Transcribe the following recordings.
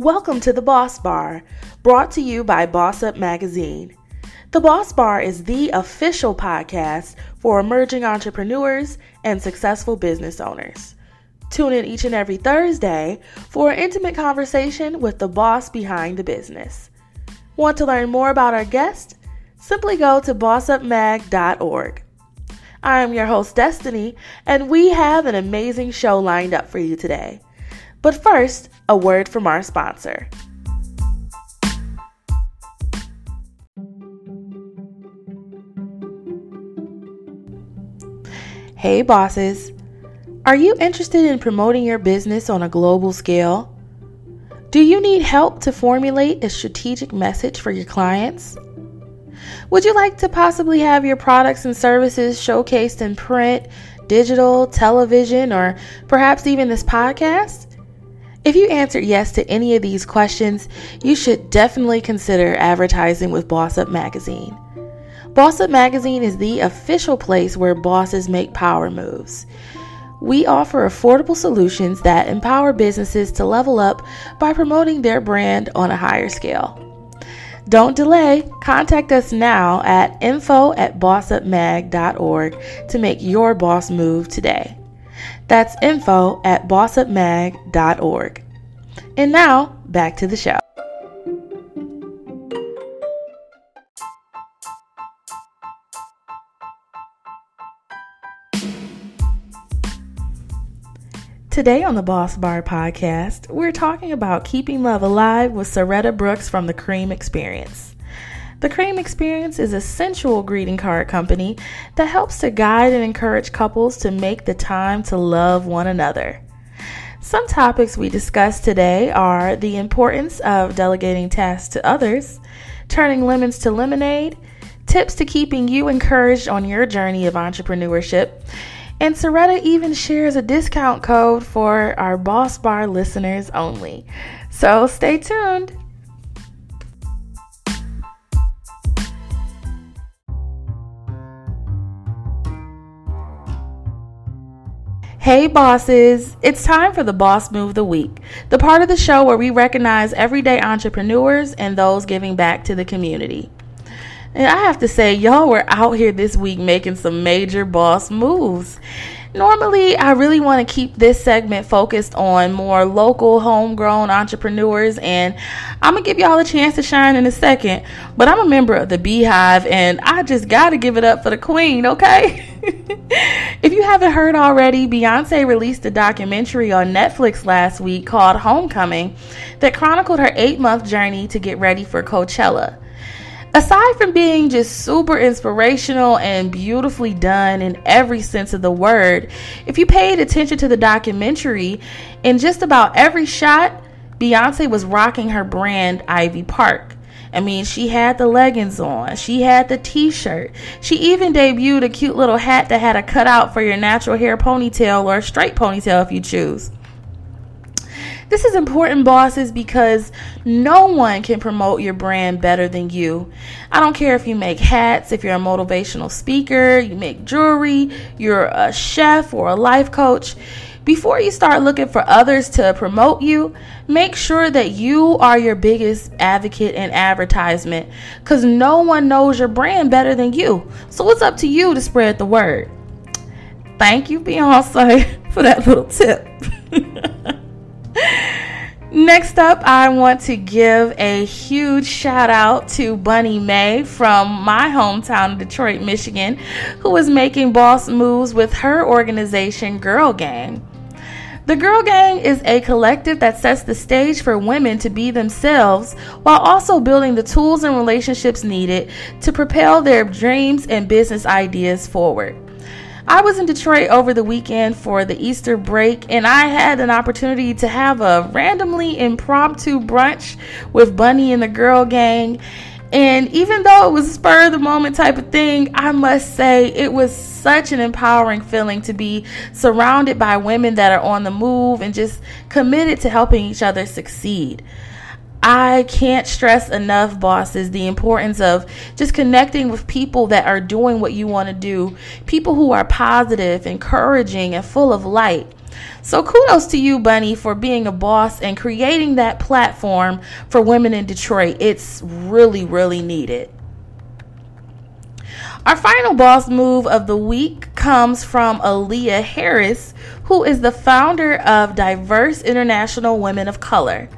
Welcome to the Boss Bar, brought to you by Boss Up Magazine. The Boss Bar is the official podcast for emerging entrepreneurs and successful business owners. Tune in each and every Thursday for an intimate conversation with the boss behind the business. Want to learn more about our guest? Simply go to bossupmag.org. I am your host, Destiny, and we have an amazing show lined up for you today. But first, a word from our sponsor. Hey, bosses. Are you interested in promoting your business on a global scale? Do you need help to formulate a strategic message for your clients? Would you like to possibly have your products and services showcased in print, digital, television, or perhaps even this podcast? If you answered yes to any of these questions, you should definitely consider advertising with Boss Up Magazine. Boss Up Magazine is the official place where bosses make power moves. We offer affordable solutions that empower businesses to level up by promoting their brand on a higher scale. Don't delay. Contact us now at info at bossupmag.org to make your boss move today. That's info at bossupmag.org. And now, back to the show. Today on the Boss Bar podcast, we're talking about keeping love alive with Saretta Brooks from the Creme Experience. The Creme Experience is a sensual greeting card company that helps to guide and encourage couples to make the time to love one another. Some topics we discuss today are the importance of delegating tasks to others, turning lemons to lemonade, tips to keeping you encouraged on your journey of entrepreneurship, and Saretta even shares a discount code for our Boss Bar listeners only. So stay tuned. Hey bosses, it's time for the Boss Move of the Week, the part of the show where we recognize everyday entrepreneurs and those giving back to the community. And I have to say, y'all were out here this week making some major boss moves. Normally, I really want to keep this segment focused on more local, homegrown entrepreneurs, and I'm gonna give y'all a chance to shine in a second. But I'm a member of the BeyHive, and I just gotta give it up for the Queen, okay? if you haven't heard already, Beyonce released a documentary on Netflix last week called Homecoming that chronicled her eight month journey to get ready for Coachella aside from being just super inspirational and beautifully done in every sense of the word, if you paid attention to the documentary, in just about every shot, Beyonce was rocking her brand Ivy Park. I mean, she had the leggings on, she had the t shirt. She even debuted a cute little hat that had a cutout for your natural hair ponytail or a straight ponytail if you choose. This is important, bosses, because no one can promote your brand better than you. I don't care if you make hats, if you're a motivational speaker, you make jewelry, you're a chef or a life coach. Before you start looking for others to promote you, make sure that you are your biggest advocate and advertisement because no one knows your brand better than you. So it's up to you to spread the word. Thank you, Beyonce, for that little tip. Next up, I want to give a huge shout out to Bunny May from my hometown of Detroit, Michigan, who is making boss moves with her organization, Girl Gang. The Girl Gang is a collective that sets the stage for women to be themselves while also building the tools and relationships needed to propel their dreams and business ideas forward. I was in Detroit over the weekend for the Easter break, and I had an opportunity to have a randomly impromptu brunch with Bunny and the girl gang. And even though it was spur of the moment type of thing, I must say it was such an empowering feeling to be surrounded by women that are on the move and just committed to helping each other succeed. I can't stress enough, bosses, the importance of just connecting with people that are doing what you want to do, people who are positive, encouraging, and full of light. So kudos to you, Bunny, for being a boss and creating that platform for women in Detroit. It's really, really needed. Our final boss move of the week comes from Aaliyah Harris, who is the founder of Diverse International Women of Color.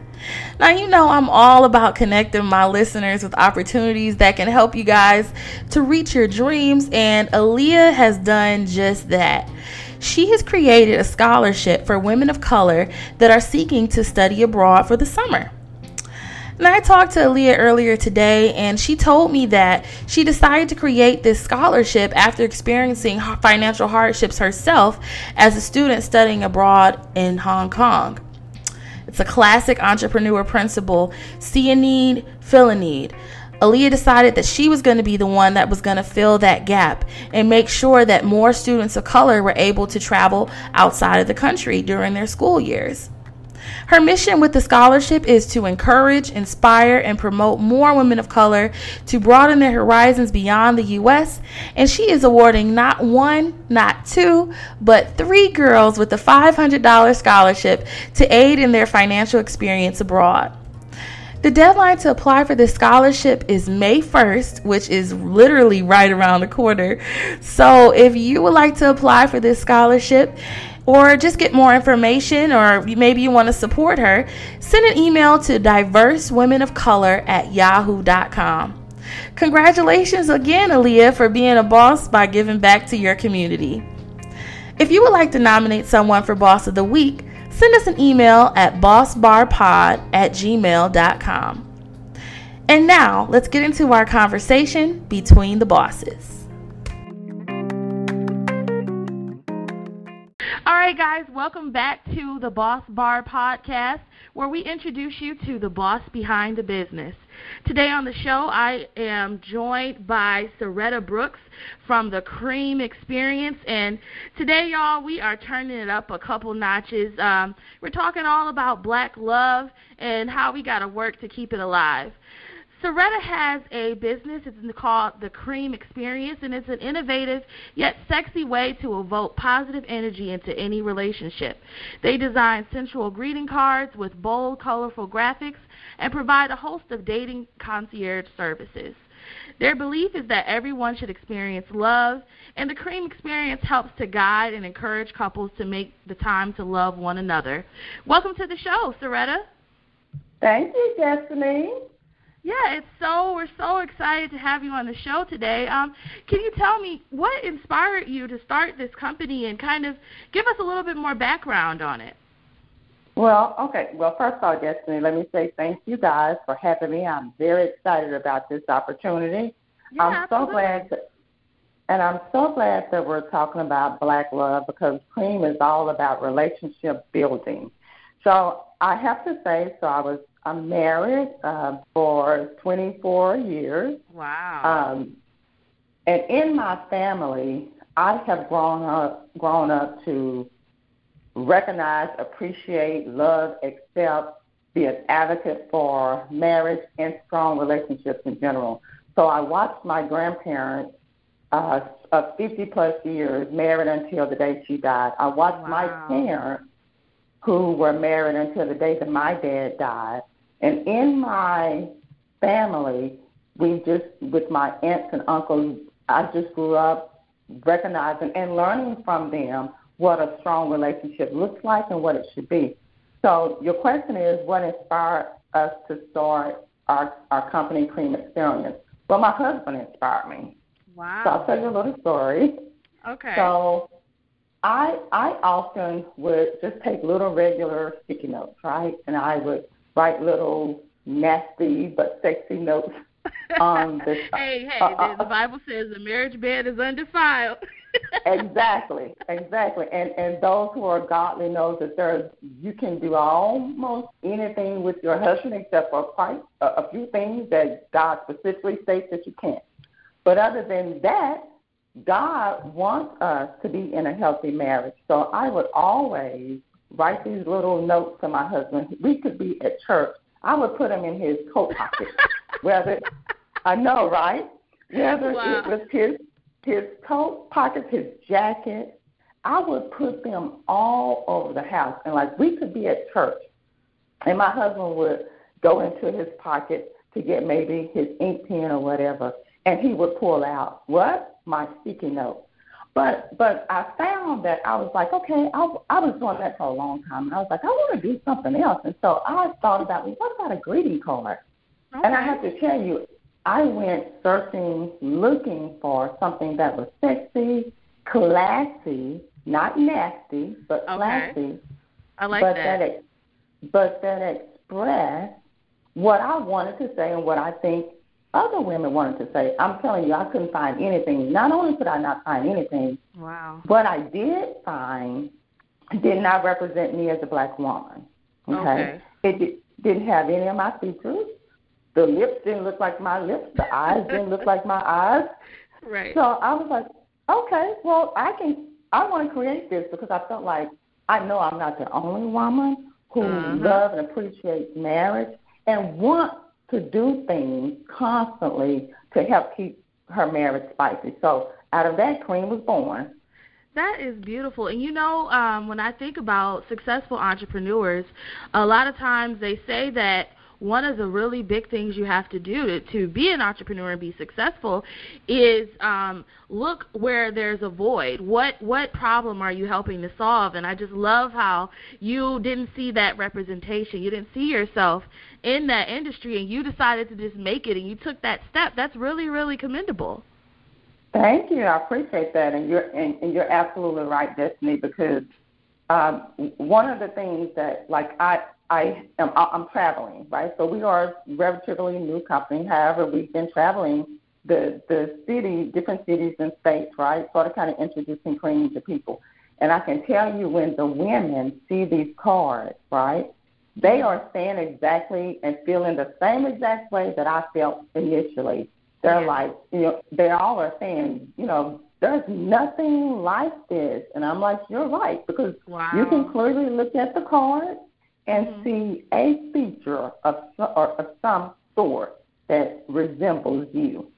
Now, you know, I'm all about connecting my listeners with opportunities that can help you guys to reach your dreams, and Aaliyah has done just that. She has created a scholarship for women of color that are seeking to study abroad for the summer. And I talked to Aaliyah earlier today, and she told me that she decided to create this scholarship after experiencing financial hardships herself as a student studying abroad in Hong Kong. It's a classic entrepreneur principle see a need, fill a need. Aaliyah decided that she was going to be the one that was going to fill that gap and make sure that more students of color were able to travel outside of the country during their school years. Her mission with the scholarship is to encourage, inspire, and promote more women of color to broaden their horizons beyond the U.S. And she is awarding not one, not two, but three girls with a $500 scholarship to aid in their financial experience abroad. The deadline to apply for this scholarship is May 1st, which is literally right around the corner. So, if you would like to apply for this scholarship, or just get more information, or maybe you want to support her, send an email to diversewomenofcolor at yahoo.com. Congratulations again, Aaliyah, for being a boss by giving back to your community. If you would like to nominate someone for Boss of the Week, send us an email at bossbarpod at gmail.com. And now, let's get into our conversation between the bosses. All right, guys, welcome back to the Boss Bar Podcast, where we introduce you to the boss behind the business. Today on the show, I am joined by Saretta Brooks from the Creme Experience. And today, y'all, we are turning it up a couple notches. Um, we're talking all about black love and how we got to work to keep it alive. Saretta has a business. It's called the Creme Experience, and it's an innovative yet sexy way to evoke positive energy into any relationship. They design sensual greeting cards with bold, colorful graphics and provide a host of dating concierge services. Their belief is that everyone should experience love, and the Creme Experience helps to guide and encourage couples to make the time to love one another. Welcome to the show, Saretta. Thank you, Destiny. Yeah, it's so we're so excited to have you on the show today. Um, can you tell me what inspired you to start this company and kind of give us a little bit more background on it? Well, okay. Well, first of all, Destiny, let me say thank you guys for having me. I'm very excited about this opportunity. Yeah, I'm absolutely. so glad that, and I'm so glad that we're talking about black love because Creme is all about relationship building. So I have to say, so I was I'm married uh, for 24 years. Wow. Um, and in my family, I have grown up grown up to recognize, appreciate, love, accept, be an advocate for marriage and strong relationships in general. So I watched my grandparents uh, of 50 plus years married until the day she died. I watched Wow. my parents who were married until the day that my dad died. And in my family, we just, with my aunts and uncles, I just grew up recognizing and learning from them what a strong relationship looks like and what it should be. So your question is, what inspired us to start our, our company, Creme Experience? Well, my husband inspired me. Wow. So I'll tell you a little story. Okay. So I I often would just take little regular sticky notes, right? And I would write little nasty but sexy notes on the hey, hey, uh, the, the Bible says the marriage bed is undefiled. exactly, exactly. And and those who are godly knows that there you can do almost anything with your husband except for quite a, a few things that God specifically states that you can't. But other than that, God wants us to be in a healthy marriage. So I would always write these little notes to my husband. We could be at church. I would put them in his coat pocket. Whether I know, right? Whether Wow. it was his his coat pockets, his jacket, I would put them all over the house. And like we could be at church, and my husband would go into his pocket to get maybe his ink pen or whatever, and he would pull out what my sticky note. But but I found that I was like, okay, I I was doing that for a long time, and I was like, I want to do something else, and so I thought about, well, what about a greeting card? Okay. And I have to tell you, I went searching, looking for something that was sexy, classy, not nasty, but okay. classy. I like but that. that but that expressed what I wanted to say and what I think other women wanted to say. I'm telling you, I couldn't find anything. Not only could I not find anything, wow. what I did find did not represent me as a black woman. Okay, okay. it did, didn't have any of my features. The lips didn't look like my lips. The eyes didn't look like my eyes. Right. So I was like, okay, well, I can. I want to create this because I felt like I know I'm not the only woman who uh-huh. love and appreciates marriage and want to do things constantly to help keep her marriage spicy. So out of that, Creme was born. That is beautiful. And you know, um, when I think about successful entrepreneurs, a lot of times they say that one of the really big things you have to do to, to be an entrepreneur and be successful is um, look where there's a void. What what problem are you helping to solve? And I just love how you didn't see that representation. You didn't see yourself in that industry, and you decided to just make it, and you took that step. That's really really commendable. Thank you. I appreciate that, and you're and, and you're absolutely right, Destiny, because um, one of the things that like I I am I'm traveling, right? So we are a relatively new company. However, we've been traveling the the city, different cities and states, right? Sort of kind of introducing creme to people. And I can tell you when the women see these cards, right? They are saying exactly and feeling the same exact way that I felt initially. They're like, you know, they all are saying, you know, there's nothing like this. And I'm like, you're right, because Wow. you can clearly look at the card and Mhm. see a feature of some, or of some sort that resembles you.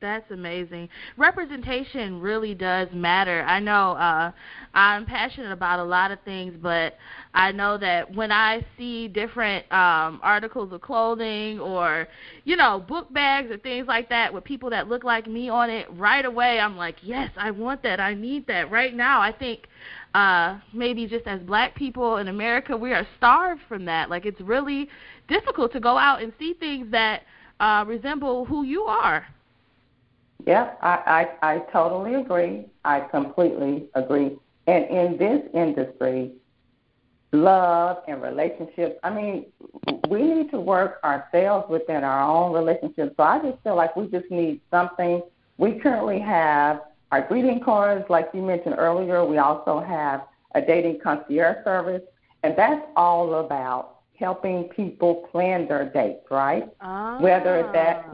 That's amazing. Representation really does matter. I know uh I'm passionate about a lot of things, but I know that when I see different um articles of clothing or you know, book bags or things like that with people that look like me on it, right away I'm like, "Yes, I want that. I need that." Right now, I think uh maybe just as black people in America, we are starved from that. Like it's really difficult to go out and see things that uh resemble who you are. Yeah, I, I, I totally agree. I completely agree. And in this industry, love and relationships, I mean, we need to work ourselves within our own relationships. So I just feel like we just need something. We currently have our greeting cards, like you mentioned earlier. We also have a dating concierge service, and that's all about helping people plan their dates, right? Ah. whether that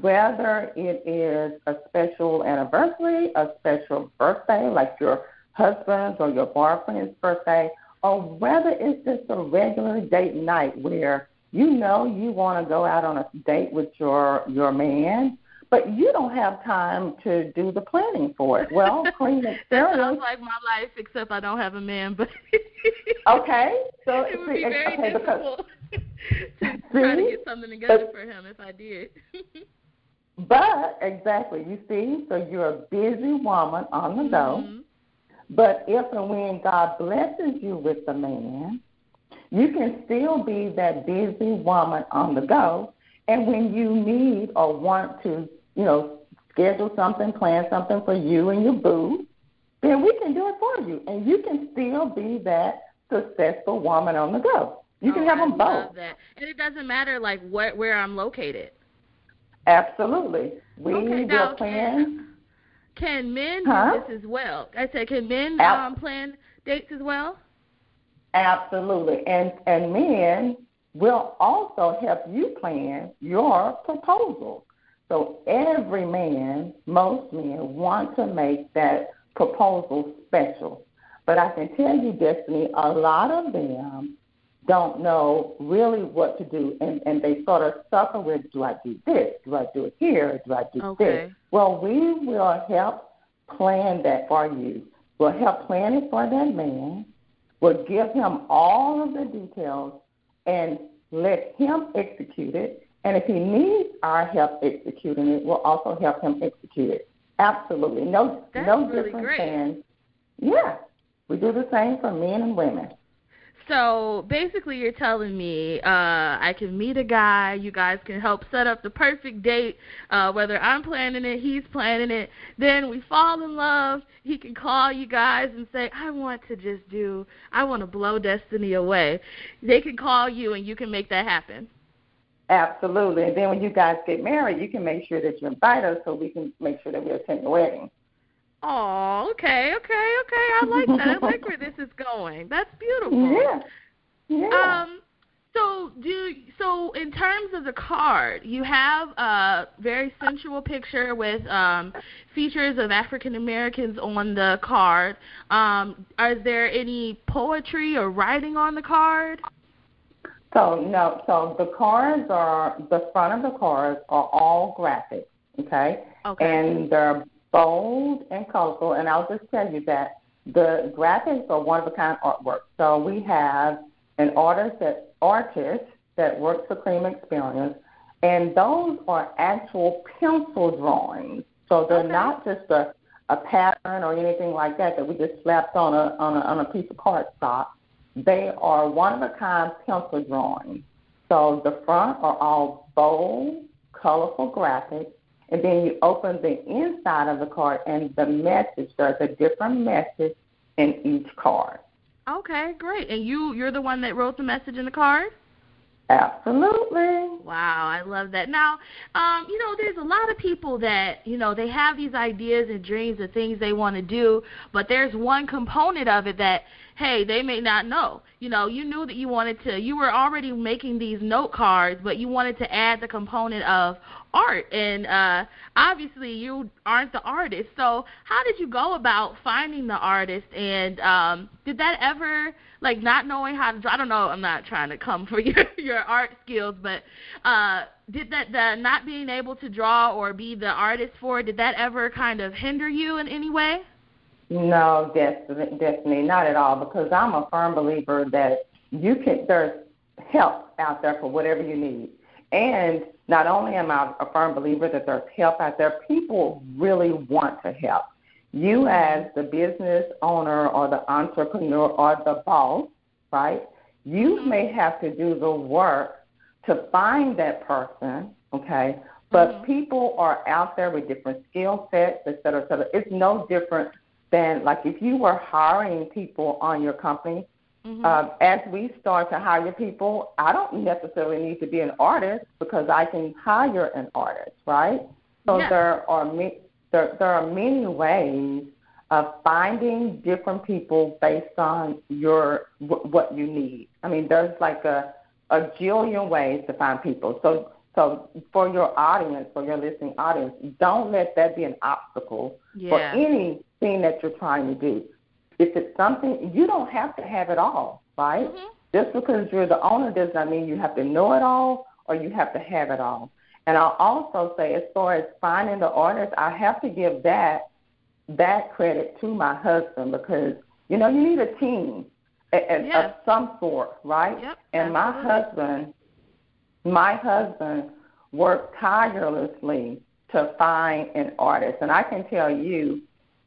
whether it is a special anniversary, a special birthday, like your husband's or your boyfriend's birthday, or whether it's just a regular date night where you know you want to go out on a date with your your man, but you don't have time to do the planning for it. Well, Creme That Experience. sounds like my life, except I don't have a man. But Okay, so it would see, be very okay, because difficult to try to get something together for him if I did. But exactly, you see, so you're a busy woman on the go. Mhm. But if and when God blesses you with the man, you can still be that busy woman on the go. And when you need or want to, you know, schedule something, plan something for you and your boo, then we can do it for you. And you can still be that successful woman on the go. You can Oh, have I them both. that. And it doesn't matter like what where I'm located. Absolutely. We Okay, will plan. Can men Huh? do this as well? I said, can men um, plan dates as well? Absolutely. And and men will also help you plan your proposal. So every man, most men want to make that proposal special. But I can tell you, Destiny, a lot of them don't know really what to do and, and they sort of suffer with do I do this? Do I do it here? Do I do Okay. this? Well we will help plan that for you. We'll help plan it for that man, We'll give him all of the details, and let him execute it. And if he needs our help executing it, we'll also help him execute it. Absolutely. No That's no really different great. than yeah. We do the same for men and women. So basically, you're telling me uh, I can meet a guy. You guys can help set up the perfect date. Uh, whether I'm planning it, he's planning it. Then we fall in love. He can call you guys and say, "I want to just do. I want to blow destiny away." They can call you, and you can make that happen. Absolutely. And then when you guys get married, you can make sure that you invite us so we can make sure that we attend the wedding. Oh, okay, okay, okay. I like that. I like where this is going. That's beautiful. Yeah. Yeah. Um. So do so in terms of the card, you have a very sensual picture with um, features of African Americans on the card. Um, is there any poetry or writing on the card? So no, so the cards are the front of the cards are all graphic, okay? Okay. And they're bold and colorful. And I'll just tell you that the graphics are one of a kind artwork. So we have an artist that artist that works for Creme Experience, and those are actual pencil drawings. So they're Okay. not just a a pattern or anything like that that we just slapped on a on a on a piece of cardstock. They are one of a kind pencil drawings. So the front are all bold, colorful graphics, and then you open the inside of the card and the message. There's a different message in each card. Okay, great. And you you're the one that wrote the message in the card? Absolutely. Wow, I love that. Now, um, you know, there's a lot of people that, you know, they have these ideas and dreams and things they want to do, but there's one component of it that, hey, they may not know. You know, you knew that you wanted to, you were already making these note cards, but you wanted to add the component of art. And uh, obviously, you aren't the artist. So, how did you go about finding the artist? And um, did that ever, like, not knowing how to draw? I don't know. I'm not trying to come for your your art skills, but uh, did that the not being able to draw or be the artist for? Did that ever kind of hinder you in any way? No, definitely, definitely not at all. Because I'm a firm believer that you can. There's help out there for whatever you need, and not only am I a firm believer that there's help out there, people really want to help. You, as the business owner or the entrepreneur or the boss, right? You may have to do the work to find that person, okay? But Mhm. people are out there with different skill sets, et cetera, et cetera. It's no different than like if you were hiring people on your company. Mhm. Uh, as we start to hire people, I don't necessarily need to be an artist because I can hire an artist, right? So Yeah. there are ma- there there are many ways of finding different people based on your wh- what you need. I mean, there's like a a jillion ways to find people. So so for your audience, for your listening audience, don't let that be an obstacle for anything that you're trying to do. If it's something you don't have to have it all, right? Mhm. Just because you're the owner does not mean you have to know it all or you have to have it all. And I'll also say, as far as finding the artist, I have to give that that credit to my husband because you know you need a team a- a- Yeah. of some sort, right? Yep, and my absolutely. husband, my husband worked tirelessly to find an artist, and I can tell you,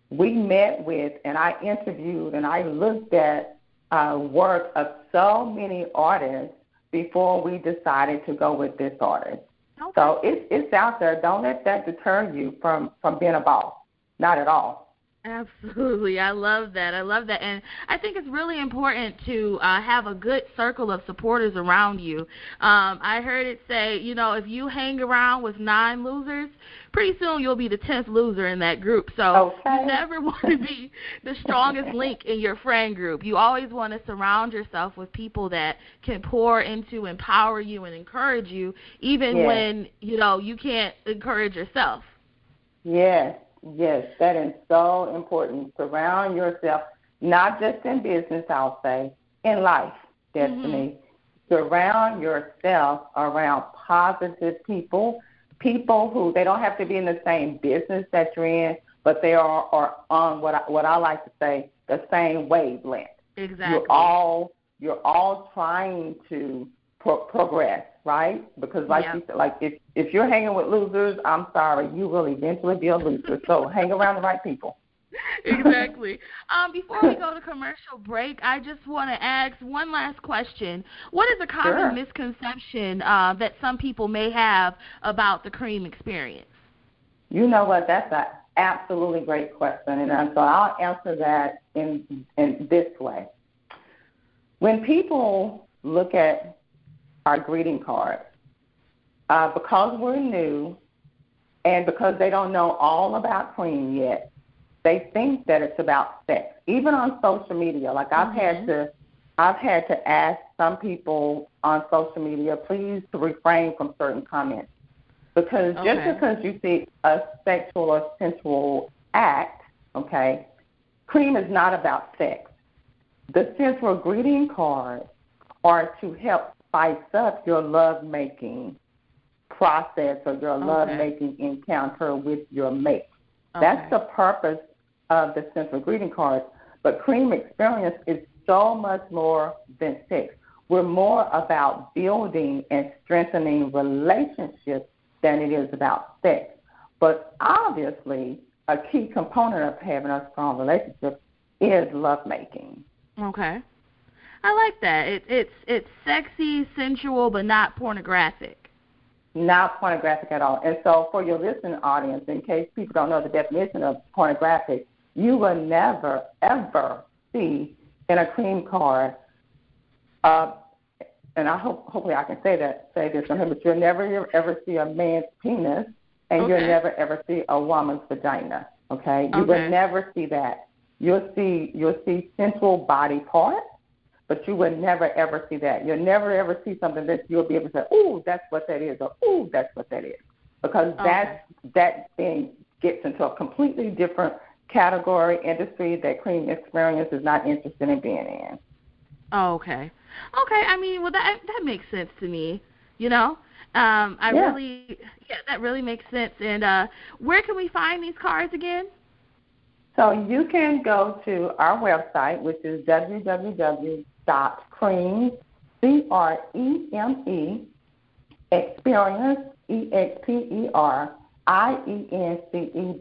we met with and I interviewed and I looked at uh, work of so many artists before we decided to go with this artist. Okay. So it's it's out there. Don't let that deter you from from being a boss. Not at all. Absolutely. I love that. I love that. And I think it's really important to uh, have a good circle of supporters around you. Um, I heard it say, you know, if you hang around with nine losers, pretty soon you'll be the 10th loser in that group. So Okay. you never want to be the strongest link in your friend group. You always want to surround yourself with people that can pour into, empower you, and encourage you, even Yes. when, you know, you can't encourage yourself. Yes, yes, that is so important. Surround yourself, not just in business, I'll say, in life, Destiny. Mm-hmm. Surround yourself around positive people, people who they don't have to be in the same business that you're in, but they are, are on what I, what I like to say the same wavelength. Exactly. You're all you're all trying to pro- progress, right? Because like Yep. you said, like if if you're hanging with losers, I'm sorry, you will eventually be a loser. So hang around the right people. exactly. Um, before we go to commercial break, I just want to ask one last question. What is a common Sure. misconception uh, that some people may have about the creme experience? You know what? That's an absolutely great question, and uh, so I'll answer that in in this way. When people look at our greeting cards, uh, because we're new, and because they don't know all about creme yet, they think that it's about sex. Even on social media, like I've had to, I've had to ask some people on social media, please to refrain from certain comments because Okay. just because you see a sexual or sensual act, okay, creme is not about sex. The sensual greeting cards are to help spice up your love making process or your Okay. love making encounter with your mate. That's the purpose of the sensual greeting cards. But creme experience is so much more than sex. We're more about building and strengthening relationships than it is about sex. But obviously, a key component of having a strong relationship is lovemaking. Okay. I like that. It, it's it's sexy, sensual, but not pornographic. Not pornographic at all. And so, for your listening audience, in case people don't know the definition of pornographic, you will never, ever see in a creme card, uh, and I hope, hopefully, I can say that, say this on here, but you'll never ever see a man's penis, and Okay. you'll never ever see a woman's vagina. Okay, you Okay. will never see that. You'll see you'll see sensual body parts, but you will never ever see that. You'll never ever see something that you'll be able to say, "Ooh, that's what that is," or "Ooh, that's what that is," because Okay. that that thing gets into a completely different category industry that Creme Experience is not interested in being in. Oh, okay. Okay, I mean, well that that makes sense to me. You know, um, I Yeah. really, yeah, that really makes sense. And uh, where can we find these cards again? So you can go to our website, which is www.creme, C-R-E-M-E, experience, E-X-P-E-R-I-E-N-C-E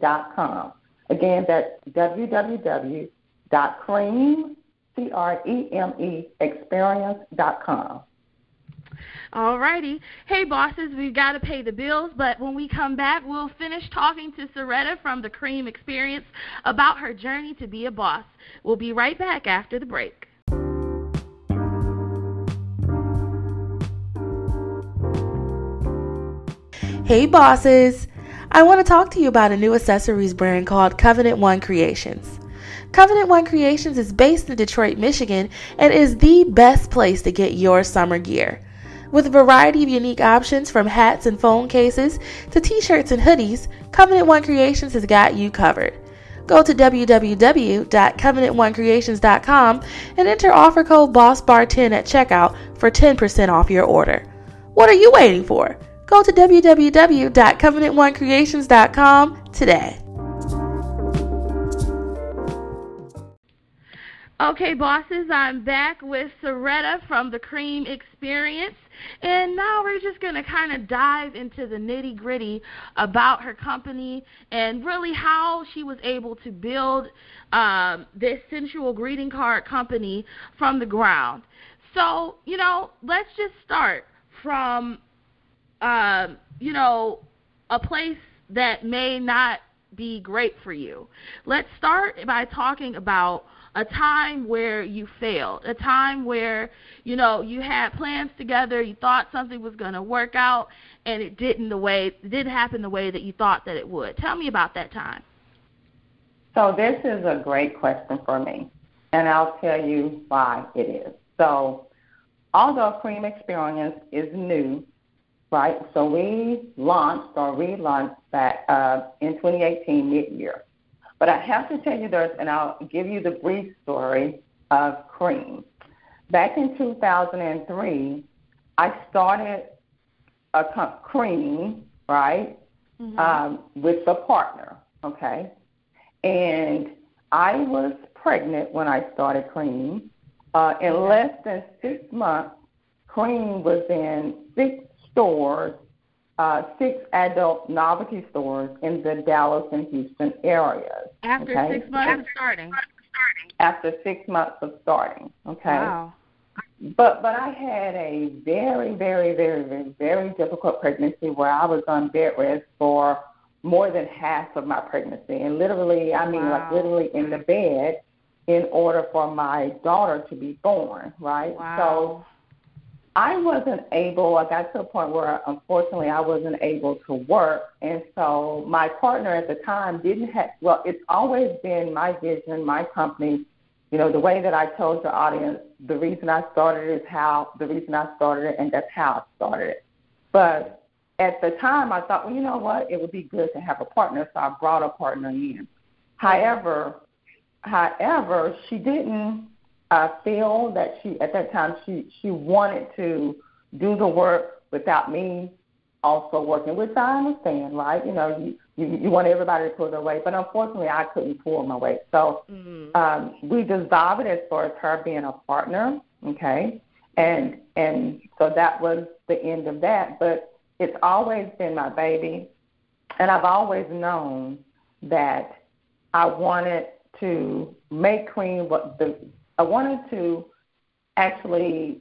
dot com. Again, that's www dot creme C-R-E-M-E, experience dot com. Alrighty. Hey bosses, we've got to pay the bills, but when we come back, we'll finish talking to Saretta from the Creme Experience about her journey to be a boss. We'll be right back after the break. Hey bosses! I want to talk to you about a new accessories brand called Covenant One Creations. Covenant One Creations is based in Detroit, Michigan, and is the best place to get your summer gear. With a variety of unique options from hats and phone cases to t shirts and hoodies, Covenant One Creations has got you covered. Go to www.covenantonecreations.com and enter offer code BOSSBAR10 at checkout for 10% off your order. What are you waiting for? Go to www.covenantonecreations.com today. Okay, bosses, I'm back with Saretta from the Creme Experience. And now we're just going to kind of dive into the nitty gritty about her company and really how she was able to build um, this sensual greeting card company from the ground. So, you know, let's just start from, um, you know, a place that may not be great for you. Let's start by talking about a time where you failed, a time where, you know, you had plans together, you thought something was going to work out and it didn't the way it didn't happen the way that you thought that it would. Tell me about that time. So this is a great question for me, and I'll tell you why it is. So although Creme Experience is new, right? So we launched or relaunched that uh, in 2018 mid-year. But I have to tell you this, and I'll give you the brief story of Creme. Back in 2003, I started a Creme, right, Mhm. um, with a partner, okay? and I was pregnant when I started Creme. Uh, in less than six months, Creme was in six stores, uh, six adult novelty stores in the Dallas and Houston areas. After okay? six months of starting. After six months of starting. Okay. Wow. But but I had a very very very very very difficult pregnancy where I was on bed rest for more than half of my pregnancy, and literally I mean wow. like literally in the bed in order for my daughter to be born. Right. Wow. So I wasn't able. I got to a point where unfortunately I wasn't able to work, and so my partner at the time didn't have. Well, it's always been my vision, my company you know, the way that I told your audience, the reason I started it is how the reason I started it, and that's how I started it. But at the time, I thought, well, you know what, it would be good to have a partner, so I brought a partner in. However, however, she didn't uh, feel that she at that time she she wanted to do the work without me also working, which I understand, right? You know, you you, you want everybody to pull their weight, but unfortunately, I couldn't pull my weight. So mm-hmm. um, we dissolved it as far as her being a partner, okay, and and so that was the end of that. But it's always been my baby, and I've always known that I wanted to make Creme what the I wanted to actually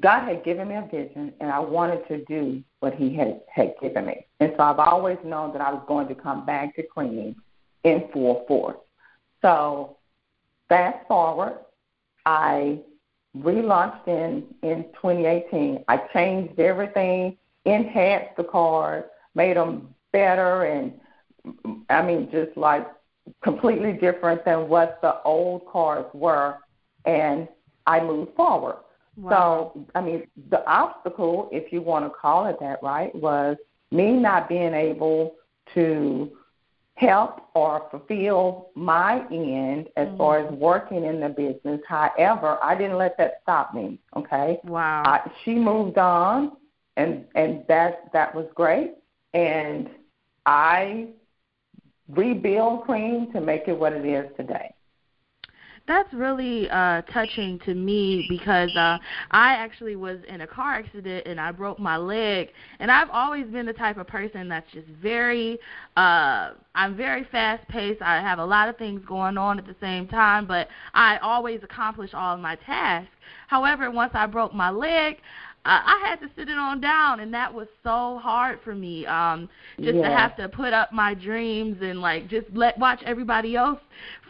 God had given me a vision, and I wanted to do what He had, had given me. And so I've always known that I was going to come back to Creme in full force. So fast forward, I relaunched in, in 2018. I changed everything, enhanced the cards, made them better, and I mean, just like completely different than what the old cards were. And I moved forward. Wow. So, I mean, the obstacle, if you want to call it that, right, was me not being able to help or fulfill my end as mm-hmm. far as working in the business. However, I didn't let that stop me. Okay. Wow. I, she moved on, and and that that was great. And I rebuild Creme to make it what it is today that's really uh touching to me because uh I actually was in a car accident and I broke my leg and I've always been the type of person that's just very uh I'm very fast paced. I have a lot of things going on at the same time, but I always accomplish all of my tasks. However, once I broke my leg, I had to sit it on down, and that was so hard for me. Um, just yeah. to have to put up my dreams and like just let watch everybody else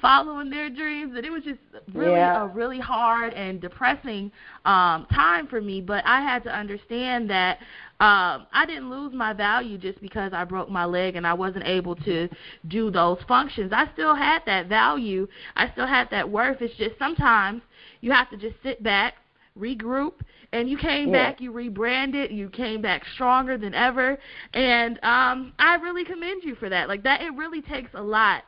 following their dreams, and it was just really yeah. a really hard and depressing um, time for me. But I had to understand that um, I didn't lose my value just because I broke my leg and I wasn't able to do those functions. I still had that value. I still had that worth. It's just sometimes you have to just sit back, regroup, and you came yeah. back, you rebranded, you came back stronger than ever, and um, I really commend you for that. Like that, it really takes a lot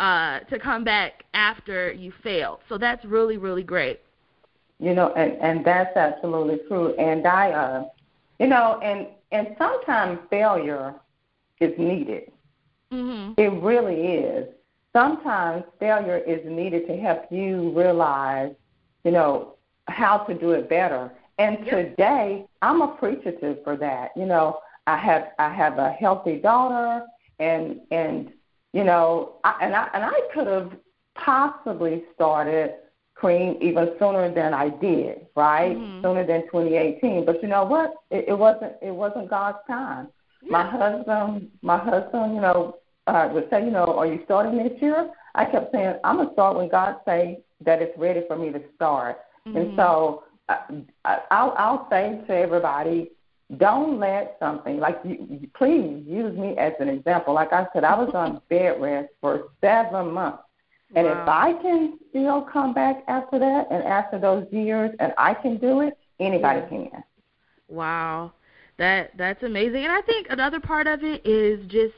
uh, to come back after you failed. So that's really, really great. You know, and and that's absolutely true. And I, uh, you know, and and sometimes failure is needed. Mm-hmm. It really is. Sometimes failure is needed to help you realize, you know, how to do it better. And today, I'm appreciative for that. You know, I have I have a healthy daughter, and and you know, I, and I and I could have possibly started creme even sooner than I did, right? Mm-hmm. Sooner than 2018. But you know what? It, it wasn't it wasn't God's time. Yeah. My husband, my husband, you know, uh, would say, you know, are you starting this year? I kept saying, I'm gonna start when God say that it's ready for me to start. Mm-hmm. And so I'll I'll say to everybody, don't let something like you, please use me as an example. Like I said, I was on bed rest for seven months. And wow. if I can still come back after that and after those years and I can do it, anybody yeah. can. Wow. That that's amazing. And I think another part of it is just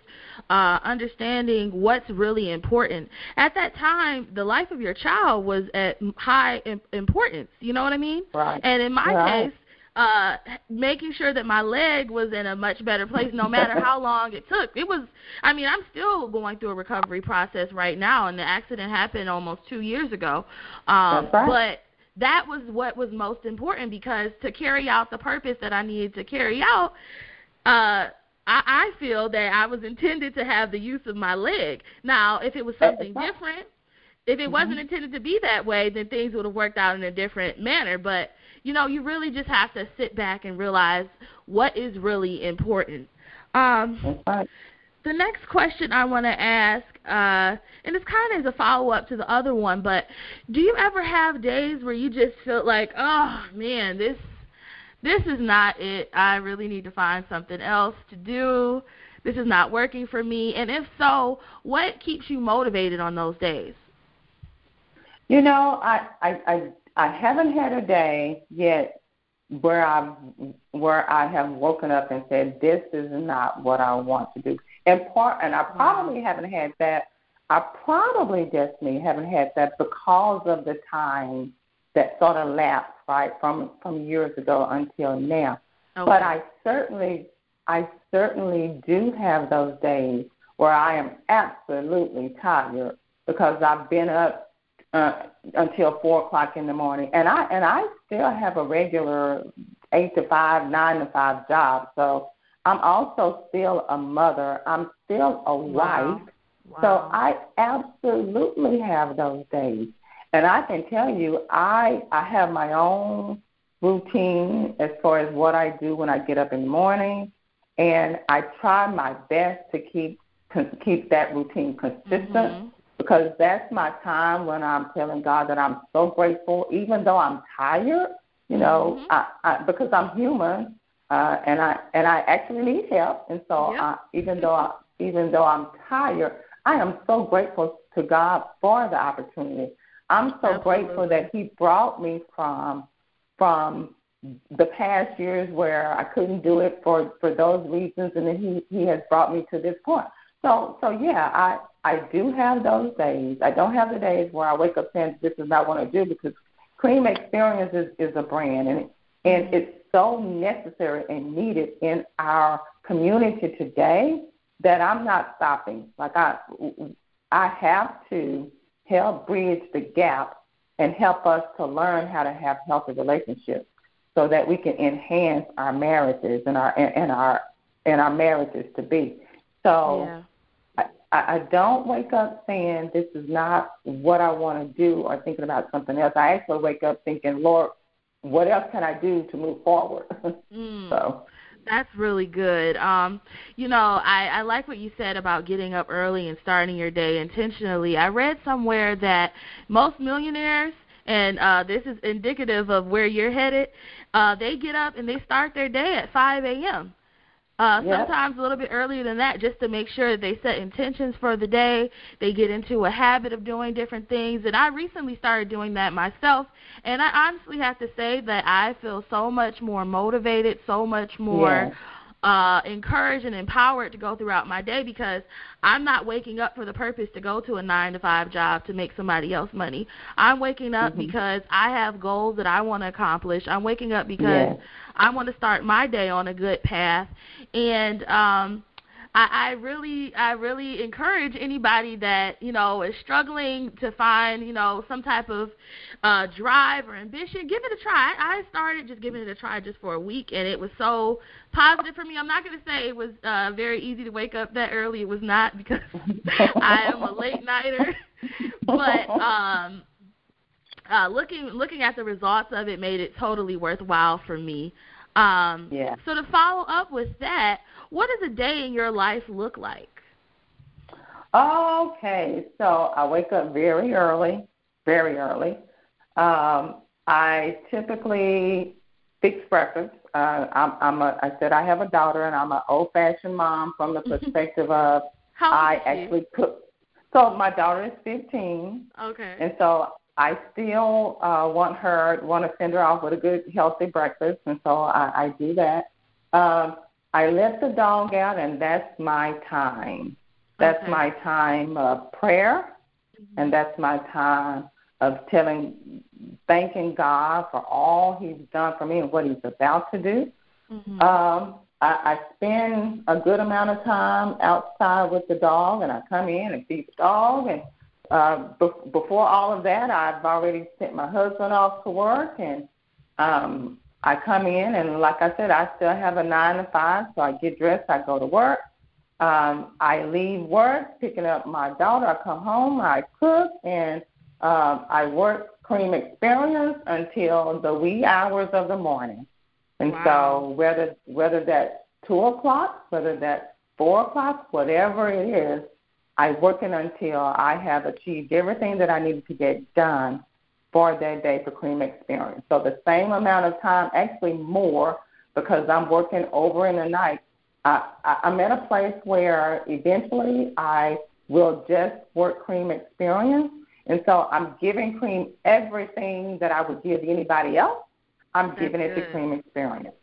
uh understanding what's really important. At that time, the life of your child was at high importance. You know what I mean? Right. And in my right. case, uh making sure that my leg was in a much better place no matter how long it took. It was I mean, I'm still going through a recovery process right now and the accident happened almost 2 years ago. Um right. That was what was most important because to carry out the purpose that I needed to carry out, uh I, I feel that I was intended to have the use of my leg. Now, if it was something different, if it mm-hmm. wasn't intended to be that way, then things would have worked out in a different manner. But you know, you really just have to sit back and realize what is really important. Um, the next question I want to ask, uh, and it's kind of as a follow up to the other one, but do you ever have days where you just feel like, oh man, this this is not it. I really need to find something else to do. This is not working for me. And if so, what keeps you motivated on those days? You know, I I I, I haven't had a day yet where I've where I have woken up and said this is not what I want to do. And part and I probably wow. haven't had that. I probably me haven't had that because of the time that sort of lapsed right from from years ago until now. Okay. But I certainly I certainly do have those days where I am absolutely tired because I've been up uh, until four o'clock in the morning, and I and I still have a regular eight to five, nine to five job. So I'm also still a mother. I'm still a wow. wife. Wow. So I absolutely have those days. And I can tell you, I I have my own routine as far as what I do when I get up in the morning, and I try my best to keep keep that routine consistent mm-hmm. because that's my time when I'm telling God that I'm so grateful, even though I'm tired. You know, mm-hmm. I, I, because I'm human, uh, and I and I actually need help, and so yep. I, even though I, even though I'm tired, I am so grateful to God for the opportunity I'm so Absolutely. grateful that He brought me from from the past years where I couldn't do it for for those reasons, and then He He has brought me to this point. So so yeah, I I do have those days. I don't have the days where I wake up saying this is not what I want to do because Creme Experience is, is a brand, and and mm-hmm. it's so necessary and needed in our community today that I'm not stopping. Like I I have to help bridge the gap and help us to learn how to have healthy relationships so that we can enhance our marriages and our and our and our marriages to be. So yeah. I, I don't wake up saying this is not what I want to do or thinking about something else. I actually wake up thinking, Lord, what else can I do to move forward? Mm. so that's really good. Um, you know, I, I like what you said about getting up early and starting your day intentionally. I read somewhere that most millionaires, and uh, this is indicative of where you're headed, uh, they get up and they start their day at 5 a.m. Uh, yep. Sometimes a little bit earlier than that, just to make sure that they set intentions for the day. They get into a habit of doing different things, and I recently started doing that myself. And I honestly have to say that I feel so much more motivated, so much more. Uh, encouraged and empowered to go throughout my day because I'm not waking up for the purpose to go to a nine to five job to make somebody else money. I'm waking up mm-hmm. because I have goals that I want to accomplish. I'm waking up because I want to start my day on a good path. And um I, I really I really encourage anybody that, you know, is struggling to find, you know, some type of uh drive or ambition, give it a try. I started just giving it a try just for a week and it was so positive for me. I'm not gonna say it was uh very easy to wake up that early. It was not because I am a late nighter. but um uh looking looking at the results of it made it totally worthwhile for me. Um yeah. so to follow up with that, what does a day in your life look like? Okay, so I wake up very early, very early. Um, I typically fix breakfast. Uh, I'm, I'm a, I said I have a daughter, and I'm an old-fashioned mom from the perspective of How I actually cook. So my daughter is 15. Okay. And so I still uh, want her, want to send her off with a good, healthy breakfast, and so I, I do that. Um, I let the dog out, and that's my time. That's okay. my time of prayer, mm-hmm. and that's my time of telling thanking God for all He's done for me and what He's about to do. Mm-hmm. Um, I, I spend a good amount of time outside with the dog, and I come in and feed the dog. And uh, be- before all of that, I've already sent my husband off to work, and um, I come in, and like I said, I still have a nine to five, so I get dressed, I go to work. Um, I leave work, picking up my daughter. I come home, I cook, and um, I work Creme Experience until the wee hours of the morning. And Wow. so whether whether that's two o'clock, whether that's four o'clock, whatever it is, I working until I have achieved everything that I needed to get done for that day for Creme Experience. So the same amount of time, actually more, because I'm working over in the night. I, I, I'm at a place where eventually I will just work Creme Experience, and so I'm giving Creme everything that I would give anybody else. I'm That's giving it good. to mm-hmm. Creme Experience.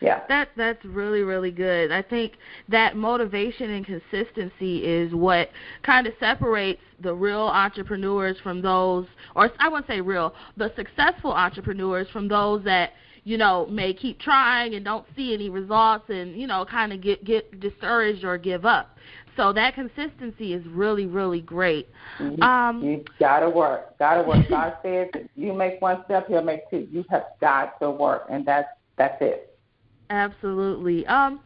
Yeah. That that's really really good. I think that motivation and consistency is what kind of separates the real entrepreneurs from those or I wouldn't say real, but successful entrepreneurs from those that you know may keep trying and don't see any results and you know kind of get get discouraged or give up. So that consistency is really really great. You, Um, you gotta work. Gotta work. God says if you make one step, He'll make two. You have got to work, and that's that's it. Absolutely. Um,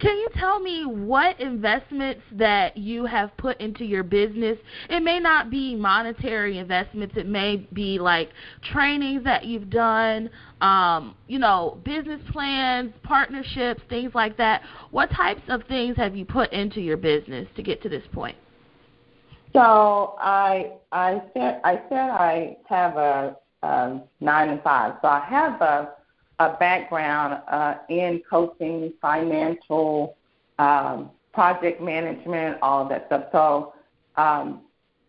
can you tell me what investments that you have put into your business? It may not be monetary investments. It may be like trainings that you've done, um, you know, business plans, partnerships, things like that. What types of things have you put into your business to get to this point? So I I said I said I have a, um nine and five. So I have a a background uh, in coaching, financial, um, project management, all that stuff. So um,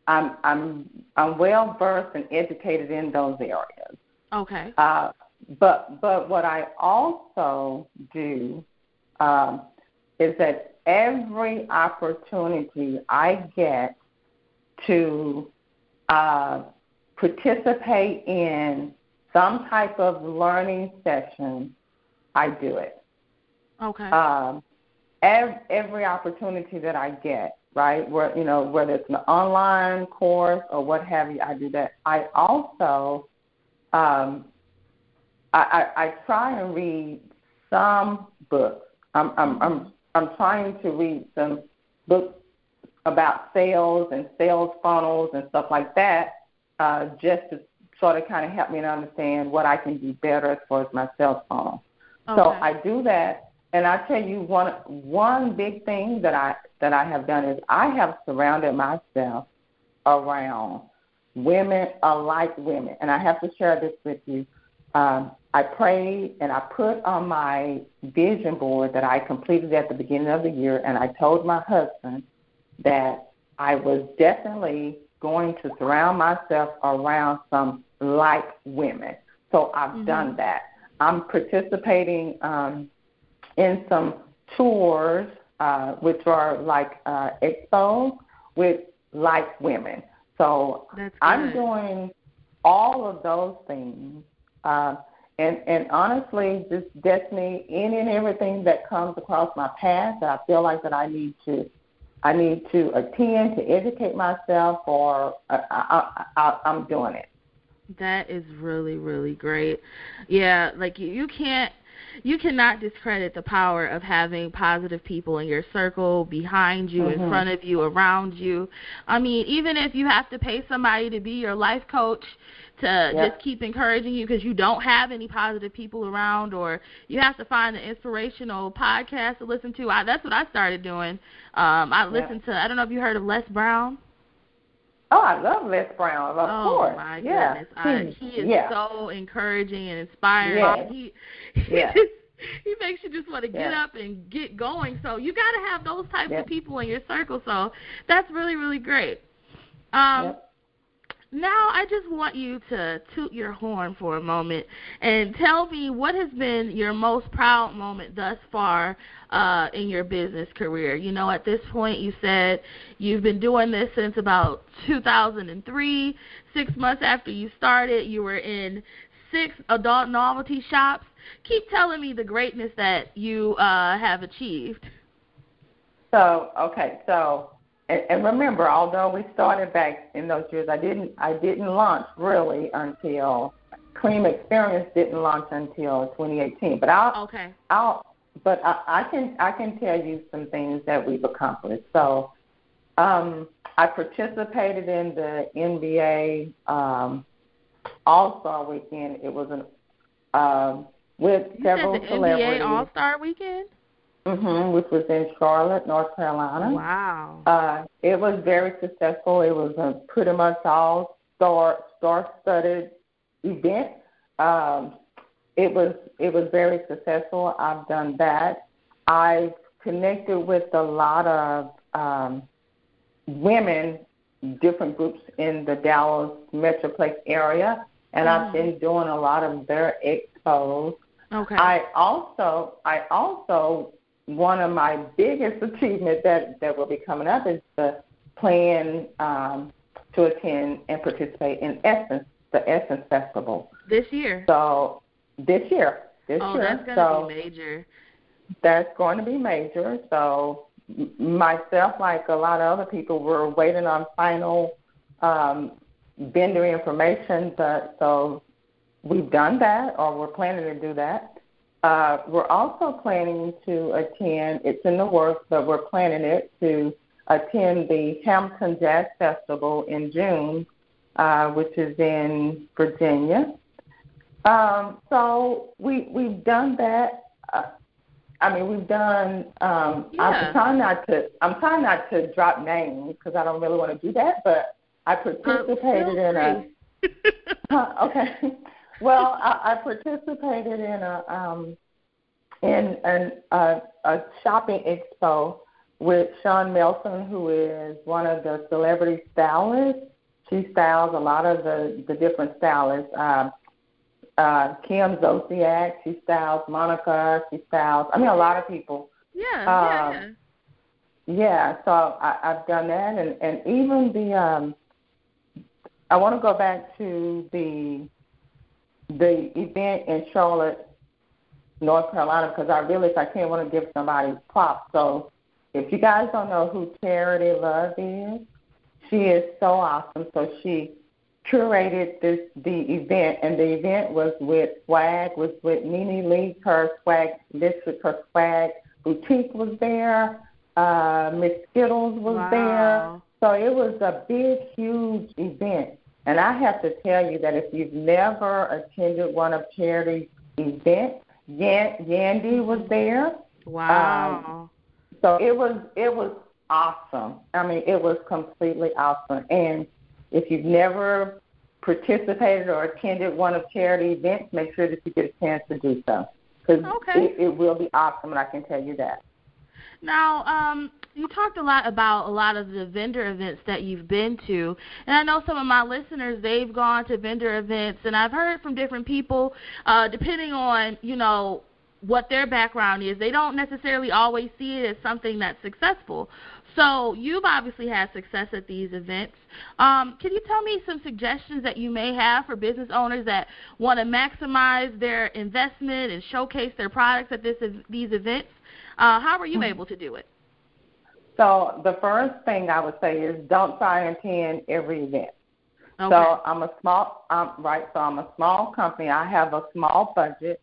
I'm I'm I'm well versed and educated in those areas. Okay. Uh, but but what I also do um, is that every opportunity I get to uh, participate in some type of learning session, I do it. Okay. Um, every, every opportunity that I get, right, where you know whether it's an online course or what have you, I do that. I also um, I, I, I try and read some books. I'm, I'm, I'm, I'm trying to read some books about sales and sales funnels and stuff like that, uh, just to sort of kind of help me to understand what I can do better as far as my sales funnel. So I do that, and I tell you one one big thing that I that I have done is I have surrounded myself around women alike women, and I have to share this with you. Um, I prayed and I put on my vision board that I completed at the beginning of the year, and I told my husband that I was definitely going to surround myself around some like women. So I've Mhm. done that. I'm participating um, in some tours, uh, which are like uh, expos with like women. So I'm doing all of those things. Uh, and, and honestly, just destiny, any and everything that comes across my path that I feel like that I need to, I need to attend to educate myself, or uh, I, I, I, I'm doing it. That is really, really great. Yeah, like you, you can't you cannot discredit the power of having positive people in your circle, behind you, in Mhm. front of you, around you. I mean, even if you have to pay somebody to be your life coach to Yeah. just keep encouraging you because you don't have any positive people around, or you have to find an inspirational podcast to listen to. I, that's what I started doing. Um, I listened to. I don't know if you heard of Les Brown. Oh, I love Les Brown, of oh course. Oh my yeah. goodness, I, he is yeah. so encouraging and inspiring. Yeah. He he, Yeah. just, he makes you just want to get Yeah. up and get going. So you got to have those types of people in your circle. So that's really really great. Um, Yep. Now I just want you to toot your horn for a moment and tell me what has been your most proud moment thus far uh, in your business career. You know, at this point, you said you've been doing this since about 2003. Six months after you started, you were in six adult novelty shops. Keep telling me the greatness that you uh, have achieved. So, okay, so and, and remember, although we started back in those years, I didn't I didn't launch really until Creme Experience didn't launch until 2018. But I'll okay. I'll but I, I can I can tell you some things that we've accomplished. So um, I participated in the NBA um, All Star Weekend. It was an um, with you several said the celebrities. NBA All Star Weekend. Hmm which was in Charlotte, North Carolina. Wow. Uh, it was very successful. It was a pretty much all star star studded event. Um, it was it was very successful. I've done that. I've connected with a lot of um, women, different groups in the Dallas Metroplex area, and I've Mhm. been doing a lot of their expos. Okay. I also I also one of my biggest achievements that that will be coming up is the plan um, to attend and participate in Essence, the Essence Festival. this year. So this year, this oh, year, that's gonna so be major. that's going to be major. So myself, like a lot of other people, were waiting on final um, vendor information. But so we've done that, or we're planning to do that. Uh, we're also planning to attend. It's in the works, but we're planning it to attend the Hampton Jazz Festival in June, uh, which is in Virginia. Um, so we we've done that. Uh, I mean, we've done. Um, Yeah. I'm trying not to. I'm trying not to drop names because I don't really want to do that. But I Uh, participated in a. Huh, okay. Well, I, I participated in a um, in an, a, a shopping expo with Sean Melson, who is one of the celebrity stylists. She styles a lot of the the different stylists. Um, uh, Kim Zolciak, she styles Monica. She styles. I mean, a lot of people. yeah, Um, yeah, yeah. Yeah, so I, I've done that, and and even the um, I want to go back to the the event in Charlotte, North Carolina, because I realized I can't want to give somebody props. So, if you guys don't know who Charity Love is, she is so awesome. So she curated this the event, and the event was with Swag, was with Nene Lee. Her Swag District, her Swag boutique was there. Uh, Miss Skittles was Wow. there. So it was a big, huge event. And I have to tell you that if you've never attended one of Charity's events, Yan- Yandy was there. Wow. So it was it was awesome. I mean, it was completely awesome. And if you've never participated or attended one of charity events, make sure that you get a chance to do so because Okay. it, it will be awesome, and I can tell you that. Now, um, you talked a lot about a lot of the vendor events that you've been to, and I know some of my listeners they've gone to vendor events, and I've heard from different people, uh, depending on you know what their background is, they don't necessarily always see it as something that's successful. So you've obviously had success at these events. Um, can you tell me some suggestions that you may have for business owners that want to maximize their investment and showcase their products at this these events? Uh, how were you able to do it? So the first thing I would say is don't try and attend every event. Okay. So I'm a small, um, right? So I'm a small company. I have a small budget,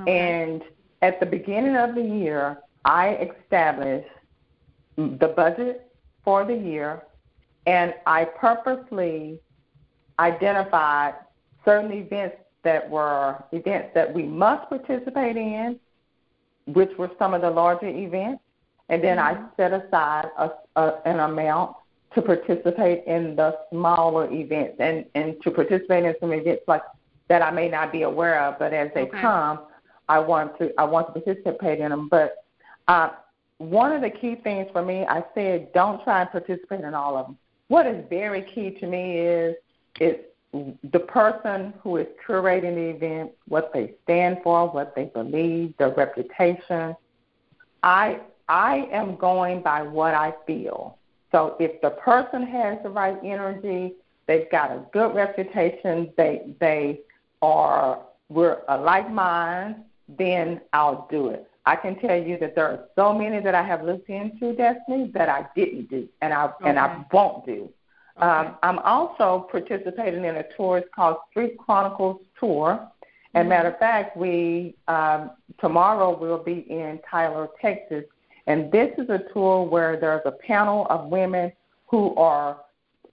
okay. and at the beginning of the year, I established the budget for the year, and I purposely identified certain events that were events that we must participate in, which were some of the larger events, and then I set aside a, a, an amount to participate in the smaller events and, and to participate in some events like that I may not be aware of, but as they Okay. come, I want to I want to participate in them. But uh, one of the key things for me, I said, don't try and participate in all of them. What is very key to me is it's the person who is curating the event, what they stand for, what they believe, their reputation. I I am going by what I feel. So if the person has the right energy, they've got a good reputation, they they are we're a like mind, then I'll do it. I can tell you that there are so many that I have looked into, Destiny, that I didn't do, and I okay. and I won't do. Okay. Um, I'm also participating in a tour. It's called Street Chronicles Tour. And mm-hmm. matter of fact, we um, tomorrow we'll be in Tyler, Texas, and this is a tour where there's a panel of women who are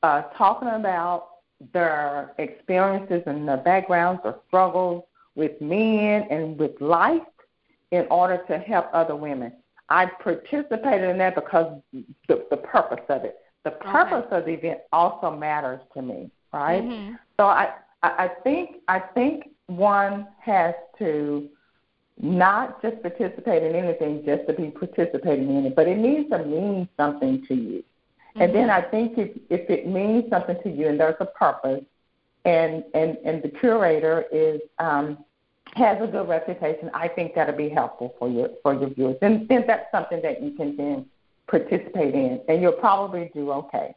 uh, talking about their experiences and their backgrounds or struggles with men and with life in order to help other women. I participated in that because the, the purpose of it. The purpose okay. of the event also matters to me, right? Mm-hmm. So I, I think I think one has to not just participate in anything just to be participating in it, but it needs to mean something to you. Mm-hmm. And then mm-hmm. I think if if it means something to you and there's a purpose, and and and the curator is um, has a good reputation, I think that'll be helpful for your for your viewers. And then that's something that you can then participate in, and you'll probably do okay.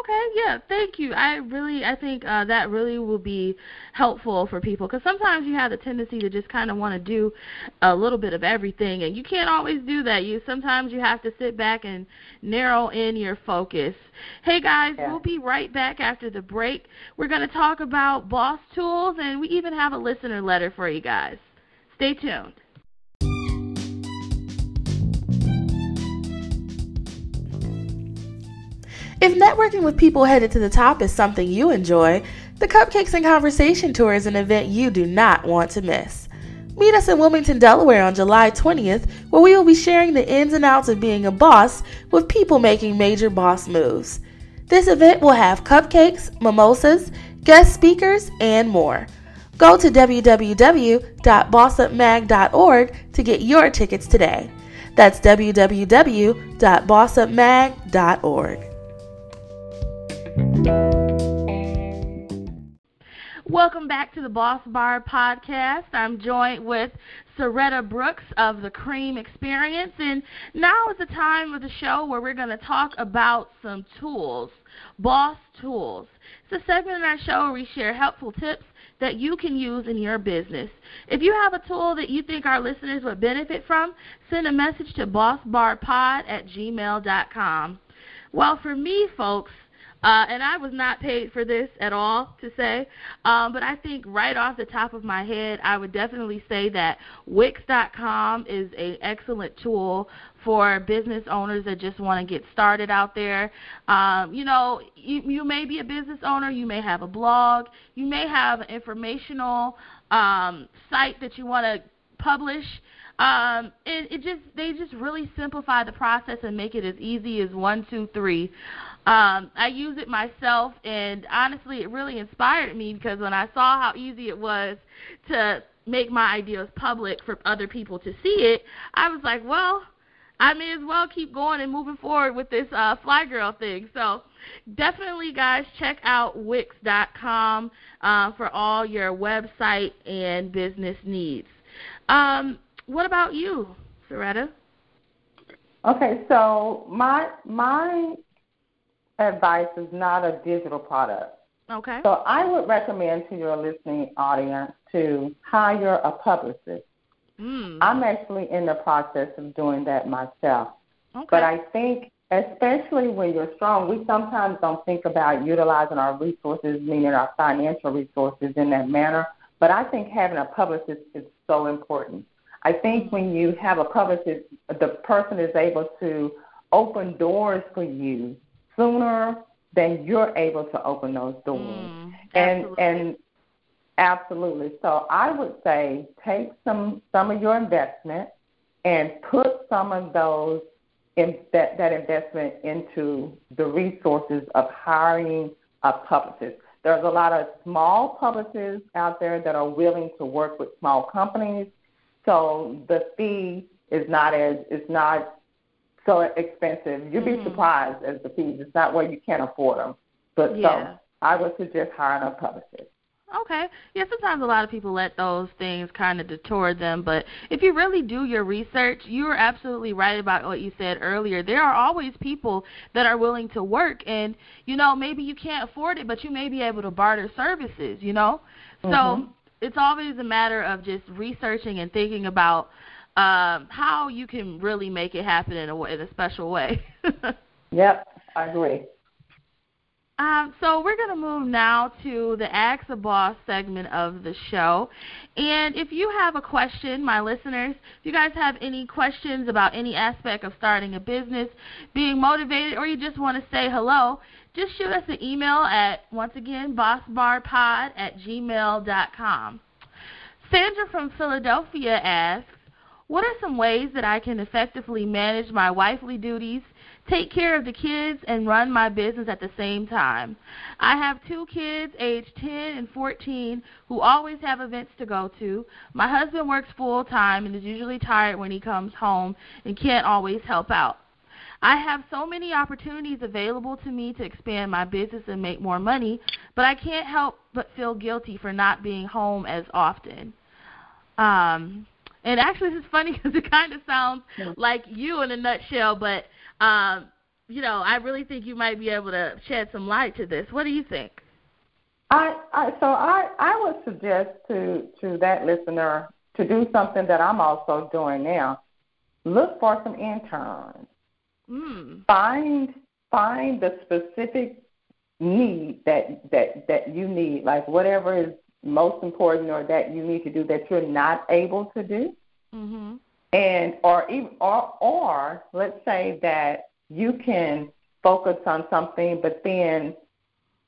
Okay, yeah, thank you. I really, I think uh, that really will be helpful for people because sometimes you have the tendency to just kind of want to do a little bit of everything, and you can't always do that. You sometimes you have to sit back and narrow in your focus. Hey guys, yeah. we'll be right back after the break. We're going to talk about boss tools, and we even have a listener letter for you guys. Stay tuned. If networking with people headed to the top is something you enjoy, the Cupcakes and Conversation Tour is an event you do not want to miss. Meet us in Wilmington, Delaware on July 20th, where we will be sharing the ins and outs of being a boss with people making major boss moves. This event will have cupcakes, mimosas, guest speakers, and more. Go to www.bossupmag.org to get your tickets today. That's www.bossupmag.org. Welcome back to the Boss Bar podcast. I'm joined with Saretta Brooks of the Creme Experience, and now is the time of the show where we're going to talk about some tools, boss tools. It's a segment in our show where we share helpful tips that you can use in your business. If you have a tool that you think our listeners would benefit from, send a message to bossbarpod at gmail.com. Well, for me, folks, uh, and I was not paid for this at all to say, um, but I think right off the top of my head, I would definitely say that Wix.com is an excellent tool for business owners that just want to get started out there. Um, you know, you, you may be a business owner, you may have a blog, you may have an informational um, site that you want to publish. Um, it, it just they just really simplify the process and make it as easy as one, two, three. Um, I use it myself, and honestly, it really inspired me because when I saw how easy it was to make my ideas public for other people to see it, I was like, well, I may as well keep going and moving forward with this uh, Fly Girl thing. So definitely, guys, check out Wix.com uh, for all your website and business needs. Um, what about you, Saretta? Okay, so my my advice is not a digital product. Okay. So I would recommend to your listening audience to hire a publicist. Mm. I'm actually in the process of doing that myself. Okay. But I think, especially when you're strong, we sometimes don't think about utilizing our resources, meaning our financial resources, in that manner. But I think having a publicist is so important. I think when you have a publicist, the person is able to open doors for you sooner than you're able to open those doors. Mm, and and absolutely. So I would say take some some of your investment and put some of those in that, that investment into the resources of hiring a publicist. There's a lot of small publicists out there that are willing to work with small companies. So the fee is not as it's not so expensive. You'd be mm-hmm. surprised as the fees. It's not where you can't afford them. But yeah. so I would suggest hiring a publicist. Okay. Yeah, sometimes a lot of people let those things kind of detour them, but if you really do your research, you are absolutely right about what you said earlier. There are always people that are willing to work and, you know, maybe you can't afford it, but you may be able to barter services, you know? So, Mhm. it's always a matter of just researching and thinking about um how you can really make it happen in a in a special way. Yep, I agree. Um, so we're going to move now to the Ask the Boss segment of the show. And if you have a question, my listeners, if you guys have any questions about any aspect of starting a business, being motivated, or you just want to say hello, just shoot us an email at, once again, bossbarpod at gmail.com. Sandra from Philadelphia asks, what are some ways that I can effectively manage my wifely duties, take care of the kids, and run my business at the same time? I have two kids, aged 10 and 14, who always have events to go to. My husband works full time and is usually tired when he comes home and can't always help out. I have so many opportunities available to me to expand my business and make more money, but I can't help but feel guilty for not being home as often. Um, and actually, this is funny because it kind of sounds Yeah. like you in a nutshell, but um, you know, I really think you might be able to shed some light to this. What do you think? I, I so I, I would suggest to to that listener to do something that I'm also doing now. Look for some interns. Mm. Find find the specific need that that that you need, like whatever is most important or that you need to do that you're not able to do. Mhm. and or even or or let's say that you can focus on something but then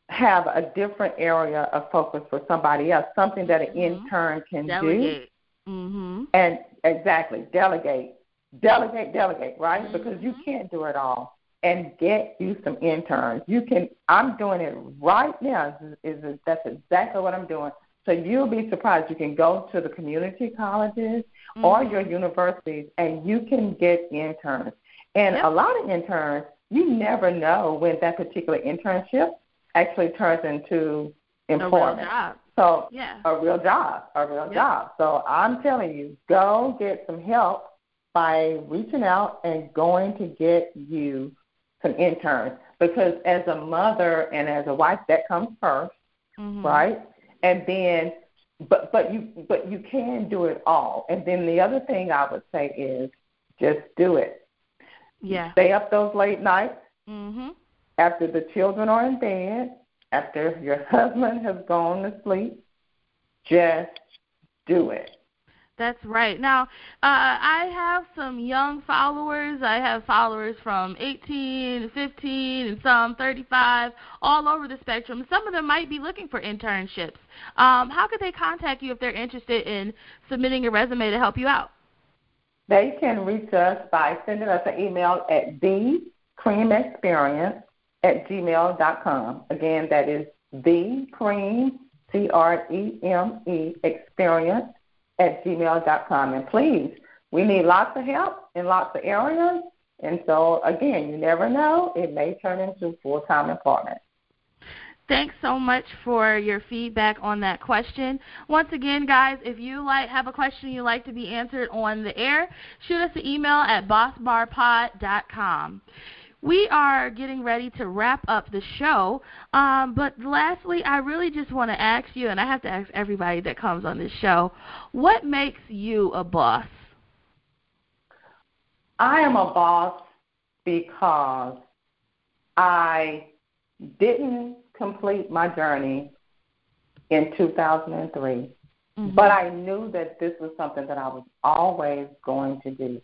have a different area of focus for somebody else something that an Mhm. intern can do Delegate. Mhm. and exactly delegate delegate delegate right because you can't do it all and get you some interns you can i'm doing it right now is, is that's exactly what i'm doing so you'll be surprised you can go to the community colleges or Mhm. your universities and you can get interns. And Yep. a lot of interns, you never know when that particular internship actually turns into a real employment. job. So Yeah. a real job, a real Yep. job. So I'm telling you, go get some help by reaching out and going to get you some interns. Because as a mother and as a wife, that comes 1st Mhm. right? And then, but but you but you can do it all. And then the other thing I would say is just do it. Yeah. Stay up those late nights Mhm. after the children are in bed, after your husband has gone to sleep. Just do it. That's right. Now, uh, I have some young followers. I have followers from 18 to 15 and some 35, all over the spectrum. Some of them might be looking for internships. Um, how could they contact you if they're interested in submitting a resume to help you out? They can reach us by sending us an email at thecremeexperience at gmail dot com. Again, that is the C R E M E, experience at gmail dot com. And please, we need lots of help in lots of areas. And so, again, you never know, it may turn into full time employment. Thanks so much for your feedback on that question. Once again, guys, if you like have a question you'd like to be answered on the air, shoot us an email at bossbarpod.com. We are getting ready to wrap up the show, um, but lastly, I really just want to ask you, and I have to ask everybody that comes on this show, what makes you a boss? I am a boss because I didn't complete my journey in 2003, Mhm. but I knew that this was something that I was always going to do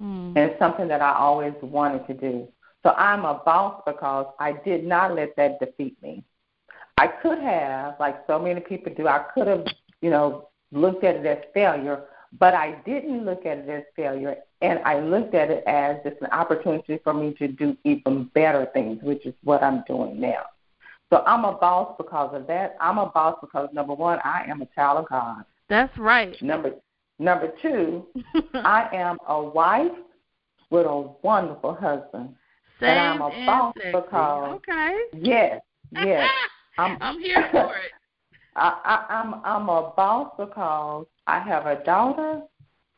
Mm. and something that I always wanted to do. So I'm a boss because I did not let that defeat me. I could have, like so many people do, I could have, you know, looked at it as failure, but I didn't look at it as failure, and I looked at it as just an opportunity for me to do even better things, which is what I'm doing now. So I'm a boss because of that. I'm a boss because number one, I am a child of God. That's right. Number number two, I am a wife with a wonderful husband. Saved I'm a and boss because- Okay. Yes, yes. I'm, I'm here for it. I, I, I'm I'm a boss because I have a daughter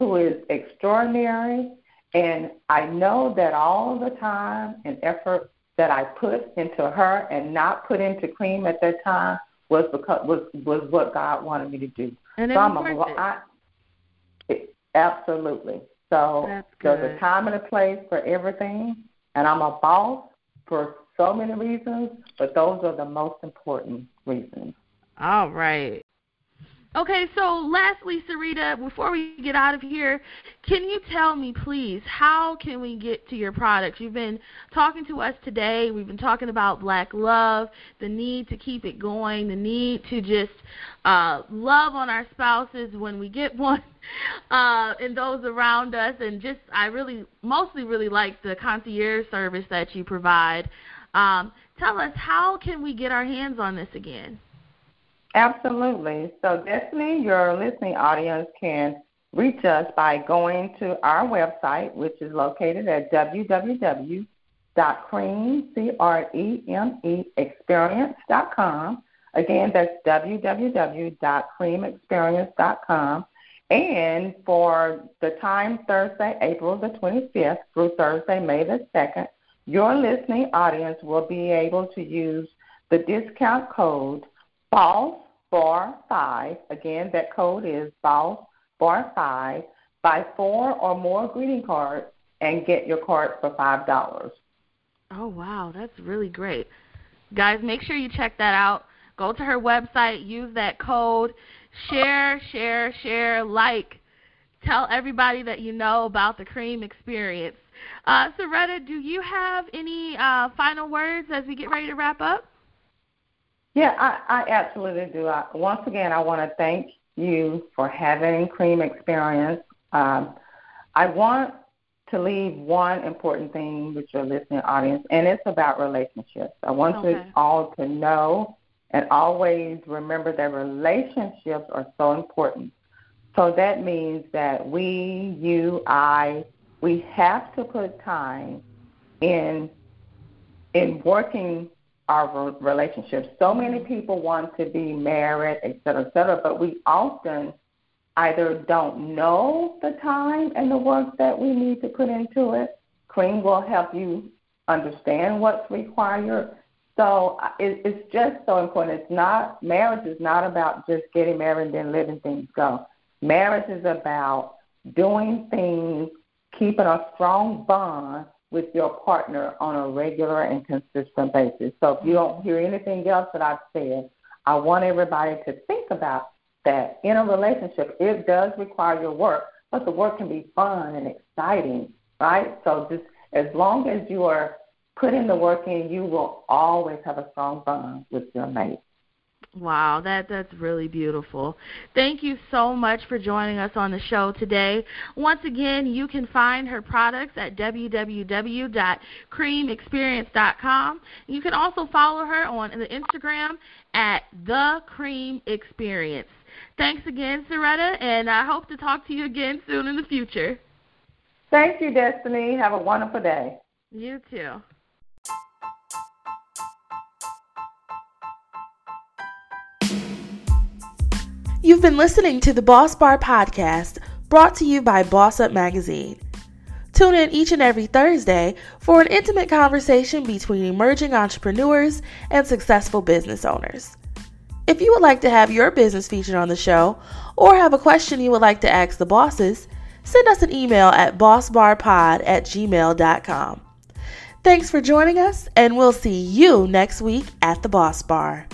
who is extraordinary, and I know that all the time and effort that I put into her and not put into creme at that time was because was was what God wanted me to do. And so I'm a, I, it, absolutely. So there's a time and a place for everything, and I'm a boss for so many reasons, but those are the most important reasons. All right. Okay, so lastly, Saretta, before we get out of here, can you tell me, please, how can we get to your products? You've been talking to us today. We've been talking about black love, the need to keep it going, the need to just uh, love on our spouses when we get one, uh, and those around us, and just I really, mostly, really like the concierge service that you provide. Um, tell us, how can we get our hands on this again? Absolutely. So, Destiny, your listening audience can reach us by going to our website, which is located at www.creme.experience.com. Again, that's www.cremeexperience.com. And for the time Thursday, April the 25th through Thursday, May the 2nd, your listening audience will be able to use the discount code BOSS bar five. Again, that code is BOSS bar five. Buy four or more greeting cards and get your card for five dollars. Oh wow, that's really great. Guys, make sure you check that out. Go to her website, use that code, share, share, share, like. Tell everybody that you know about the creme experience. Uh, Saretta, do you have any uh, final words as we get ready to wrap up? Yeah, I, I absolutely do. I, once again, I want to thank you for having Creme Experience. Um, I want to leave one important thing with your listening audience, and it's about relationships. I want Okay. you all to know and always remember that relationships are so important. So that means that we, you, I, we have to put time in in working our re- relationships. So many people want to be married, et cetera, et cetera, but we often either don't know the time and the work that we need to put into it. Creme will help you understand what's required. So uh, it, it's just so important. It's not marriage is not about just getting married and then letting things go. Marriage is about doing things, keeping a strong bond with your partner on a regular and consistent basis. So if you don't hear anything else that I've said, I want everybody to think about that in a relationship, it does require your work, but the work can be fun and exciting, right? So just as long as you are putting the work in, you will always have a strong bond with your mate. Wow, that that's really beautiful. Thank you so much for joining us on the show today. Once again, you can find her products at www.cremeexperience.com. You can also follow her on the Instagram at the Creme Experience. Thanks again, Saretta, and I hope to talk to you again soon in the future. Thank you, Destiny. Have a wonderful day. You too. You've been listening to the Boss Bar Podcast, brought to you by Boss Up Magazine. Tune in each and every Thursday for an intimate conversation between emerging entrepreneurs and successful business owners. If you would like to have your business featured on the show or have a question you would like to ask the bosses, send us an email at bossbarpod at gmail.com. Thanks for joining us, and we'll see you next week at the Boss Bar.